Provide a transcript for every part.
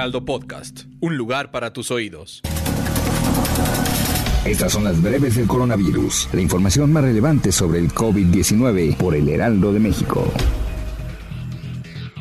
Heraldo Podcast, un lugar para tus oídos. Estas son las breves del coronavirus, la información más relevante sobre el COVID-19 por el Heraldo de México.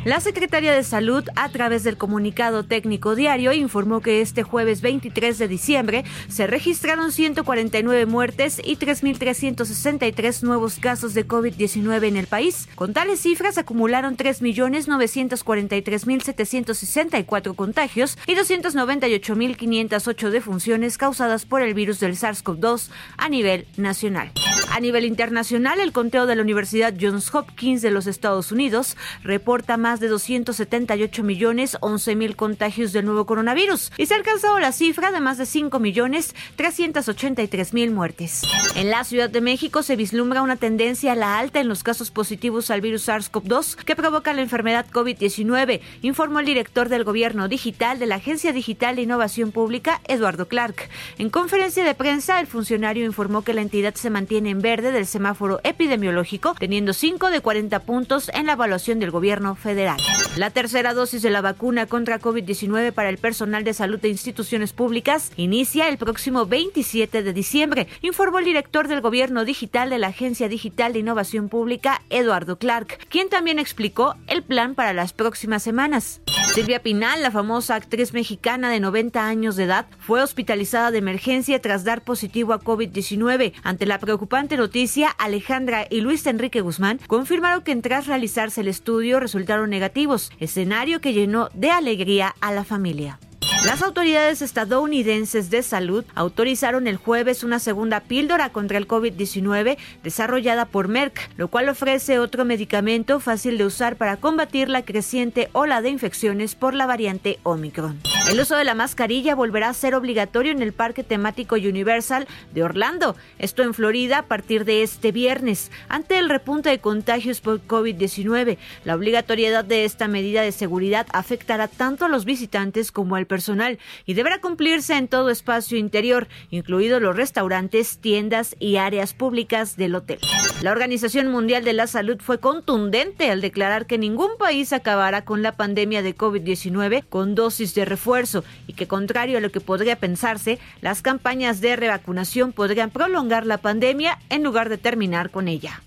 La Secretaría de Salud, a través del comunicado técnico diario, informó que este jueves 23 de diciembre se registraron 149 muertes y 3.363 nuevos casos de COVID-19 en el país. Con tales cifras acumularon 3.943.764 contagios y 298.508 defunciones causadas por el virus del SARS-CoV-2 a nivel nacional. A nivel internacional, el conteo de la Universidad Johns Hopkins de los Estados Unidos reporta más de 278 millones 11 mil contagios del nuevo coronavirus y se ha alcanzado la cifra de más de 5 millones 383 mil muertes. En la Ciudad de México se vislumbra una tendencia a la alta en los casos positivos al virus SARS-CoV-2 que provoca la enfermedad COVID-19, informó el director del Gobierno Digital de la Agencia Digital de Innovación Pública, Eduardo Clark. En conferencia de prensa, el funcionario informó que la entidad se mantiene en verde del semáforo epidemiológico, teniendo 5 de 40 puntos en la evaluación del gobierno federal. La tercera dosis de la vacuna contra COVID-19 para el personal de salud de instituciones públicas inicia el próximo 27 de diciembre, informó el director del gobierno digital de la Agencia Digital de Innovación Pública, Eduardo Clark, quien también explicó el plan para las próximas semanas. Silvia Pinal, la famosa actriz mexicana de 90 años de edad, fue hospitalizada de emergencia tras dar positivo a COVID-19. Ante la preocupante noticia, Alejandra y Luis Enrique Guzmán confirmaron que tras realizarse el estudio resultaron negativos, escenario que llenó de alegría a la familia. Las autoridades estadounidenses de salud autorizaron el jueves una segunda píldora contra el COVID-19 desarrollada por Merck, lo cual ofrece otro medicamento fácil de usar para combatir la creciente ola de infecciones por la variante Omicron. El uso de la mascarilla volverá a ser obligatorio en el Parque Temático Universal de Orlando, esto en Florida a partir de este viernes. Ante el repunte de contagios por COVID-19, la obligatoriedad de esta medida de seguridad afectará tanto a los visitantes como al personal y deberá cumplirse en todo espacio interior, incluidos los restaurantes, tiendas y áreas públicas del hotel. La Organización Mundial de la Salud fue contundente al declarar que ningún país acabará con la pandemia de COVID-19 con dosis de refuerzo y que contrario a lo que podría pensarse, las campañas de revacunación podrían prolongar la pandemia en lugar de terminar con ella.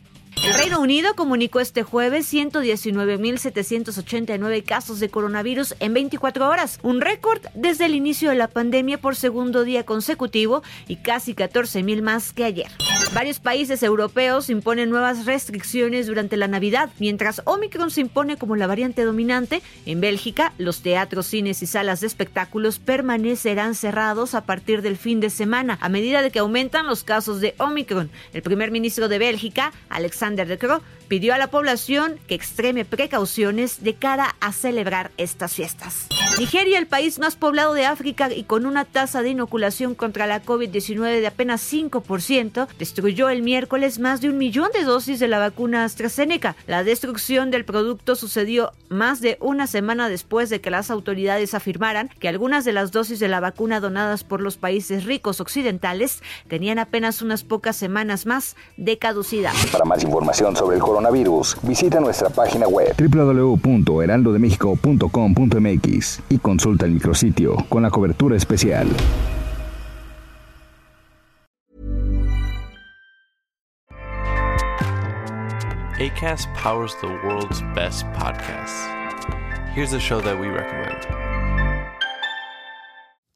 El Reino Unido comunicó este jueves 119.789 casos de coronavirus en 24 horas, un récord desde el inicio de la pandemia por segundo día consecutivo y casi 14.000 más que ayer. Varios países europeos imponen nuevas restricciones durante la Navidad, mientras Omicron se impone como la variante dominante. En Bélgica, los teatros, cines y salas de espectáculos permanecerán cerrados a partir del fin de semana, a medida de que aumentan los casos de Omicron. El primer ministro de Bélgica, Alexander Under the Cross pidió a la población que extreme precauciones de cara a celebrar estas fiestas. Nigeria, el país más poblado de África y con una tasa de inoculación contra la COVID-19 de apenas 5%, destruyó el miércoles más de un millón de dosis de la vacuna AstraZeneca. La destrucción del producto sucedió más de una semana después de que las autoridades afirmaran que algunas de las dosis de la vacuna donadas por los países ricos occidentales tenían apenas unas pocas semanas más de caducidad. Para más información sobre el coronavirus, visita nuestra página web www.heraldodemexico.com.mx y consulta el micrositio con la cobertura especial. ACAST powers the world's best podcasts. Here's a show that we recommend.